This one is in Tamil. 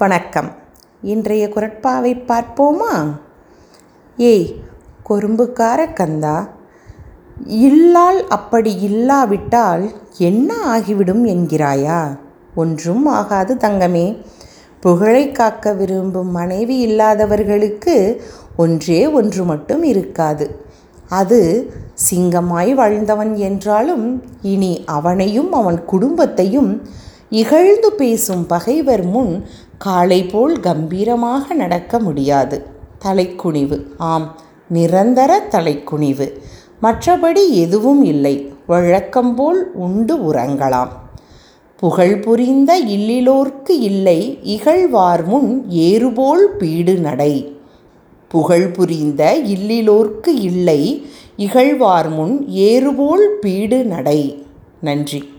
வணக்கம். இன்றைய குரட்பாவை பார்ப்போமா? ஏய் கொரும்புக்கார கந்தா இல்லால் அப்படி இல்லாவிட்டால் என்ன ஆகிவிடும் என்கிறாயா? ஒன்றும் ஆகாது தங்கமே. புகழை காக்க விரும்பும் மனைவி இல்லாதவர்களுக்கு ஒன்றே ஒன்று மட்டும் இருக்காது. அது சிங்கமாய் வாழ்ந்தவன் என்றாலும் இனி அவனையும் அவன் குடும்பத்தையும் இகழ்ந்து பேசும் பகைவர் முன் காளை போல் கம்பீரமாக நடக்க முடியாது. தலைக்குனிவு. ஆம் நிரந்தர தலைக்குனிவு. மற்றபடி எதுவும் இல்லை. வழக்கம்போல் உண்டு உறங்கலாம். புகழ் புரிந்த இல்லிலோர்க்கு இல்லை. இகழ்வார் முன் ஏறுபோல் பீடு நடை. புகழ் புரிந்த இல்லிலோர்க்கு இல்லை. இகழ்வார் முன் ஏறுபோல் பீடு நடை. நன்றி.